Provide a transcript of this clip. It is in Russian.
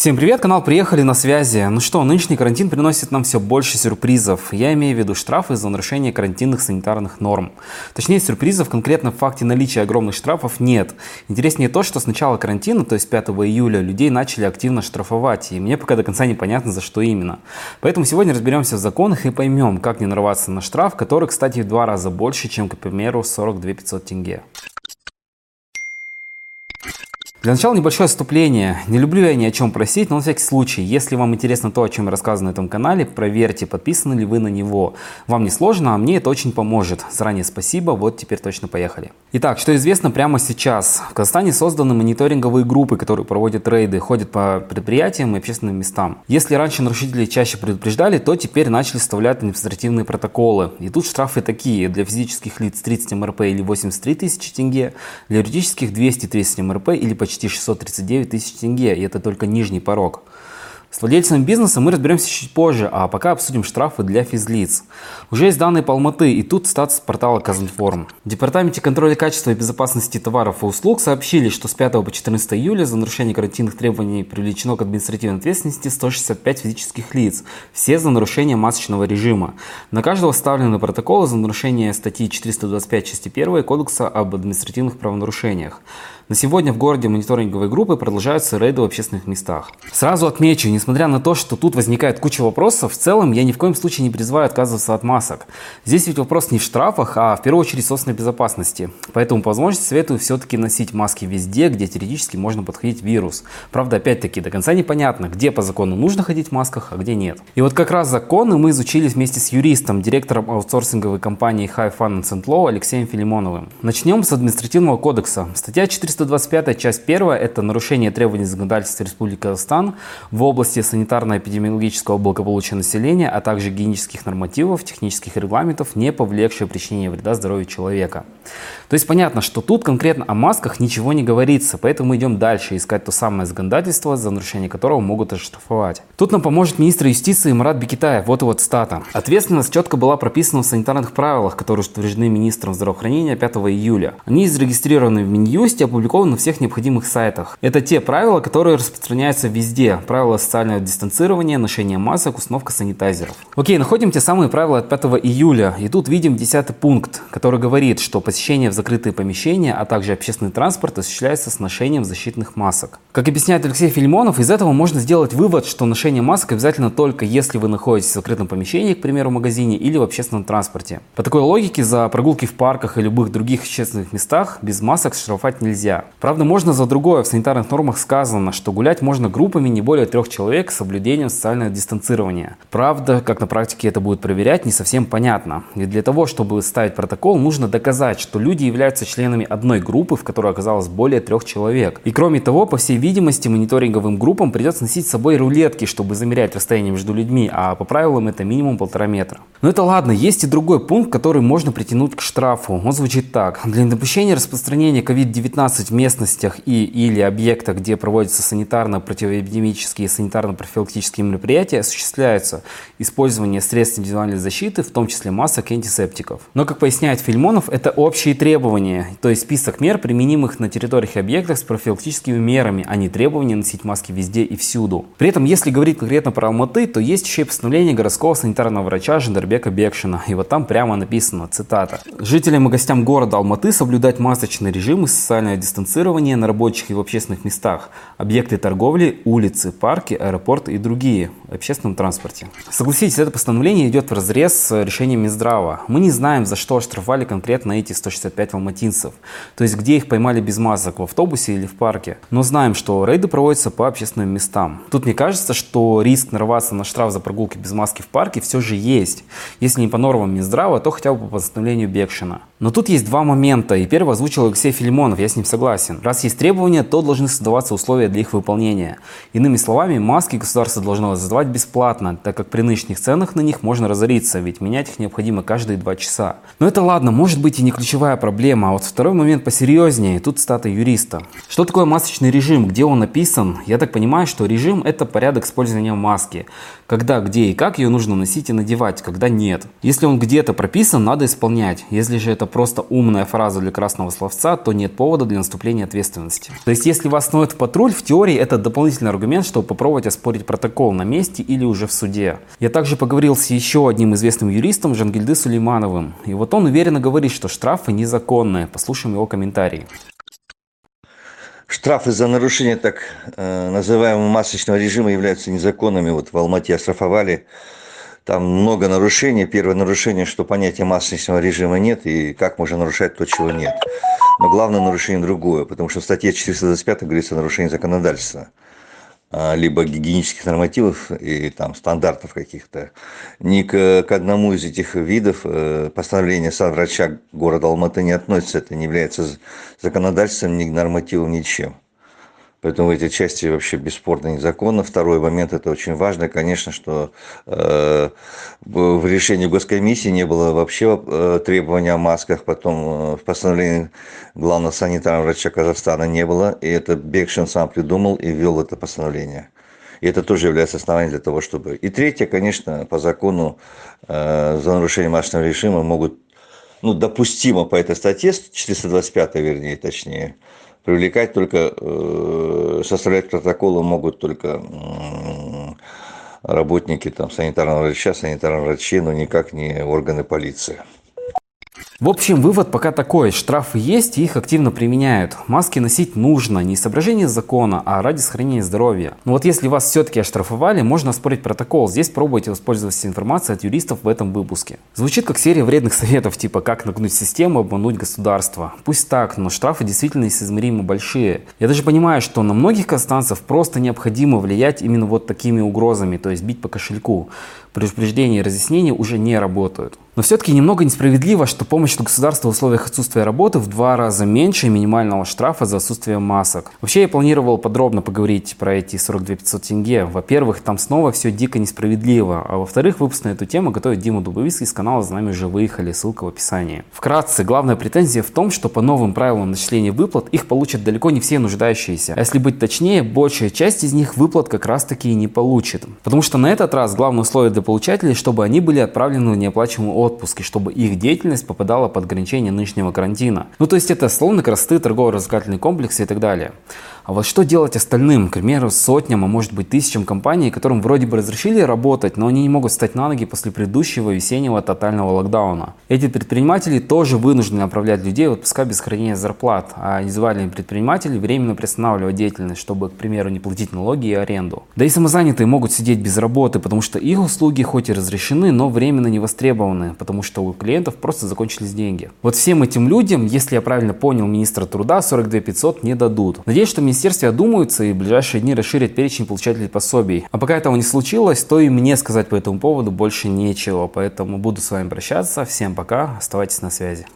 Всем привет, канал «Приехали на связи». Ну что, нынешний карантин приносит нам все больше сюрпризов. Я имею в виду штрафы за нарушение карантинных санитарных норм. Точнее, сюрпризов конкретно в факте наличия огромных штрафов нет. Интереснее то, что с начала карантина, то есть 5 июля, людей начали активно штрафовать. И мне пока до конца непонятно, за что именно. Поэтому сегодня разберемся в законах и поймем, как не нарваться на штраф, который, кстати, в два раза больше, чем, к примеру, 42 500 тенге. Для начала небольшое вступление. Не люблю я ни о чем просить, но на всякий случай, если вам интересно то, о чем я рассказываю на этом канале, проверьте, подписаны ли вы на него. Вам не сложно, а мне это очень поможет. Заранее спасибо, вот теперь точно поехали. Итак, что известно прямо сейчас. В Казахстане созданы мониторинговые группы, которые проводят рейды, ходят по предприятиям и общественным местам. Если раньше нарушители чаще предупреждали, то теперь начали составлять административные протоколы. И тут штрафы такие. Для физических лиц 30 МРП или 83 тысячи тенге, для юридических 230 МРП или почти почти 639 тысяч тенге, и это только нижний порог. С владельцами бизнеса мы разберемся чуть позже, а пока обсудим штрафы для физлиц. Уже есть данные по Алматы, и тут статус портала Казинформ. В Департаменте контроля качества и безопасности товаров и услуг сообщили, что с 5 по 14 июля за нарушение карантинных требований привлечено к административной ответственности 165 физических лиц, все за нарушение масочного режима. На каждого составлены протоколы за нарушение статьи 425 части 1 Кодекса об административных правонарушениях. На сегодня в городе мониторинговые группы продолжаются рейды в общественных местах. Сразу отмечу, несмотря на то, что тут возникает куча вопросов, в целом я ни в коем случае не призываю отказываться от масок. Здесь ведь вопрос не в штрафах, а в первую очередь собственной безопасности. Поэтому по возможности советую все-таки носить маски везде, где теоретически можно подходить вирус. Правда, опять-таки, до конца непонятно, где по закону нужно ходить в масках, а где нет. И вот как раз законы мы изучили вместе с юристом, директором аутсорсинговой компании High Fun Law Алексеем Филимоновым. Начнем с административного кодекса. Статья 4 125 часть 1 – это нарушение требований законодательства Республики Казахстан в области санитарно-эпидемиологического благополучия населения, а также гигиенических нормативов, технических регламентов, не повлекшие причинение вреда здоровью человека. То есть понятно, что тут конкретно о масках ничего не говорится, поэтому идем дальше искать то самое законодательство, за нарушение которого могут оштрафовать. Тут нам поможет министр юстиции Марат Бекитаев. Вот вот стата. Ответственность четко была прописана в санитарных правилах, которые утверждены министром здравоохранения 5 июля. Они зарегистрированы в Минюсте, опубликованы опубликован на всех необходимых сайтах. Это те правила, которые распространяются везде. Правила социального дистанцирования, ношения масок, установка санитайзеров. Окей, находим те самые правила от 5 июля. И тут видим 10 пункт, который говорит, что посещение в закрытые помещения, а также общественный транспорт осуществляется с ношением защитных масок. Как объясняет Алексей Фильмонов, из этого можно сделать вывод, что ношение масок обязательно только если вы находитесь в закрытом помещении, к примеру, в магазине или в общественном транспорте. По такой логике за прогулки в парках и любых других общественных местах без масок штрафовать нельзя. Правда, можно за другое. В санитарных нормах сказано, что гулять можно группами не более трех человек с соблюдением социального дистанцирования. Правда, как на практике это будет проверять, не совсем понятно. И для того, чтобы ставить протокол, нужно доказать, что люди являются членами одной группы, в которой оказалось более трех человек. И кроме того, по всей видимости, мониторинговым группам придется носить с собой рулетки, чтобы замерять расстояние между людьми, а по правилам это минимум полтора метра. Но это ладно, есть и другой пункт, который можно притянуть к штрафу. Он звучит так. Для недопущения распространения COVID-19 в местностях и или объектах, где проводятся санитарно-противоэпидемические и санитарно-профилактические мероприятия, осуществляется использование средств индивидуальной защиты, в том числе масок и антисептиков. Но, как поясняет Фильмонов, это общие требования, то есть список мер, применимых на территориях и объектах с профилактическими мерами, а не требования носить маски везде и всюду. При этом, если говорить конкретно про Алматы, то есть еще и постановление городского санитарного врача Жандарбека Бекшина. И вот там прямо написано, цитата. «Жителям и гостям города Алматы соблюдать масочный режим и социальное дистанцирование на рабочих и в общественных местах, объекты торговли, улицы, парки, и другие в общественном транспорте. Согласитесь, это постановление идет в разрез с решением Минздрава. Мы не знаем, за что оштрафовали конкретно эти 165 алматинцев, то есть где их поймали без масок, в автобусе или в парке. Но знаем, что рейды проводятся по общественным местам. Тут мне кажется, что риск нарваться на штраф за прогулки без маски в парке все же есть. Если не по нормам Минздрава, то хотя бы по постановлению Бекшина. Но тут есть два момента, и первый озвучил Алексей Филимонов, я с ним согласен. Раз есть требования, то должны создаваться условия для их выполнения. Иными словами, маски государство должно голосовать бесплатно, так как при нынешних ценах на них можно разориться, ведь менять их необходимо каждые два часа. Но это ладно, может быть и не ключевая проблема, а вот второй момент посерьезнее, тут стата юриста. Что такое масочный режим, где он написан? Я так понимаю, что режим это порядок использования маски. Когда, где и как ее нужно носить и надевать, когда нет. Если он где-то прописан, надо исполнять. Если же это просто умная фраза для красного словца, то нет повода для наступления ответственности. То есть если вас остановят в патруль, в теории это дополнительный аргумент, чтобы попробовать оспорить протокол на месте или уже в суде. Я также поговорил с еще одним известным юристом Жангильды Сулеймановым. И вот он уверенно говорит, что штрафы незаконные. Послушаем его комментарий. Штрафы за нарушение так э, называемого масочного режима являются незаконными. Вот в Алмате оштрафовали. Там много нарушений. Первое нарушение, что понятия масочного режима нет и как можно нарушать то, чего нет. Но главное нарушение другое, потому что в статье 425 говорится о нарушении законодательства. А, либо гигиенических нормативов и там стандартов каких-то. Ни к, к одному из этих видов э, постановления врача города Алматы не относится. Это не является законодательством, ни нормативом, ничем. Поэтому этой части вообще бесспорно незаконно. Второй момент, это очень важно, конечно, что э, в решении госкомиссии не было вообще э, требования о масках, потом э, в постановлении главного санитарного врача Казахстана не было, и это Бекшин сам придумал и ввел это постановление. И это тоже является основанием для того, чтобы... И третье, конечно, по закону э, за нарушение масочного режима могут, ну, допустимо по этой статье, 425 вернее, точнее, привлекать только, э, составлять протоколы могут только работники там, санитарного врача, санитарного врачей, но никак не органы полиции. В общем, вывод пока такой. Штрафы есть их активно применяют. Маски носить нужно не из соображения закона, а ради сохранения здоровья. Но вот если вас все-таки оштрафовали, можно оспорить протокол. Здесь пробуйте воспользоваться информацией от юристов в этом выпуске. Звучит как серия вредных советов, типа как нагнуть систему, обмануть государство. Пусть так, но штрафы действительно несоизмеримо большие. Я даже понимаю, что на многих казахстанцев просто необходимо влиять именно вот такими угрозами, то есть бить по кошельку предупреждения и разъяснения уже не работают. Но все-таки немного несправедливо, что помощь от государства в условиях отсутствия работы в два раза меньше минимального штрафа за отсутствие масок. Вообще я планировал подробно поговорить про эти 42 500 тенге. Во-первых, там снова все дико несправедливо, а во-вторых, выпуск на эту тему готовит Дима Дубовицкий из канала «За нами уже выехали», ссылка в описании. Вкратце, главная претензия в том, что по новым правилам начисления выплат их получат далеко не все нуждающиеся. А если быть точнее, большая часть из них выплат как раз таки и не получит. Потому что на этот раз главное условие для получателей, чтобы они были отправлены в неоплачиваемый отпуск и чтобы их деятельность попадала под ограничение нынешнего карантина. Ну то есть это словно красоты, торгово-развлекательные комплексы и так далее. А вот что делать остальным, к примеру, сотням, а может быть тысячам компаний, которым вроде бы разрешили работать, но они не могут встать на ноги после предыдущего весеннего тотального локдауна. Эти предприниматели тоже вынуждены направлять людей в отпуска без хранения зарплат, а индивидуальные предприниматели временно приостанавливать деятельность, чтобы, к примеру, не платить налоги и аренду. Да и самозанятые могут сидеть без работы, потому что их услуги хоть и разрешены, но временно не востребованы, потому что у клиентов просто закончились деньги. Вот всем этим людям, если я правильно понял министра труда, 42 500 не дадут. Надеюсь, что министерстве одумаются и в ближайшие дни расширят перечень получателей пособий. А пока этого не случилось, то и мне сказать по этому поводу больше нечего. Поэтому буду с вами прощаться. Всем пока, оставайтесь на связи.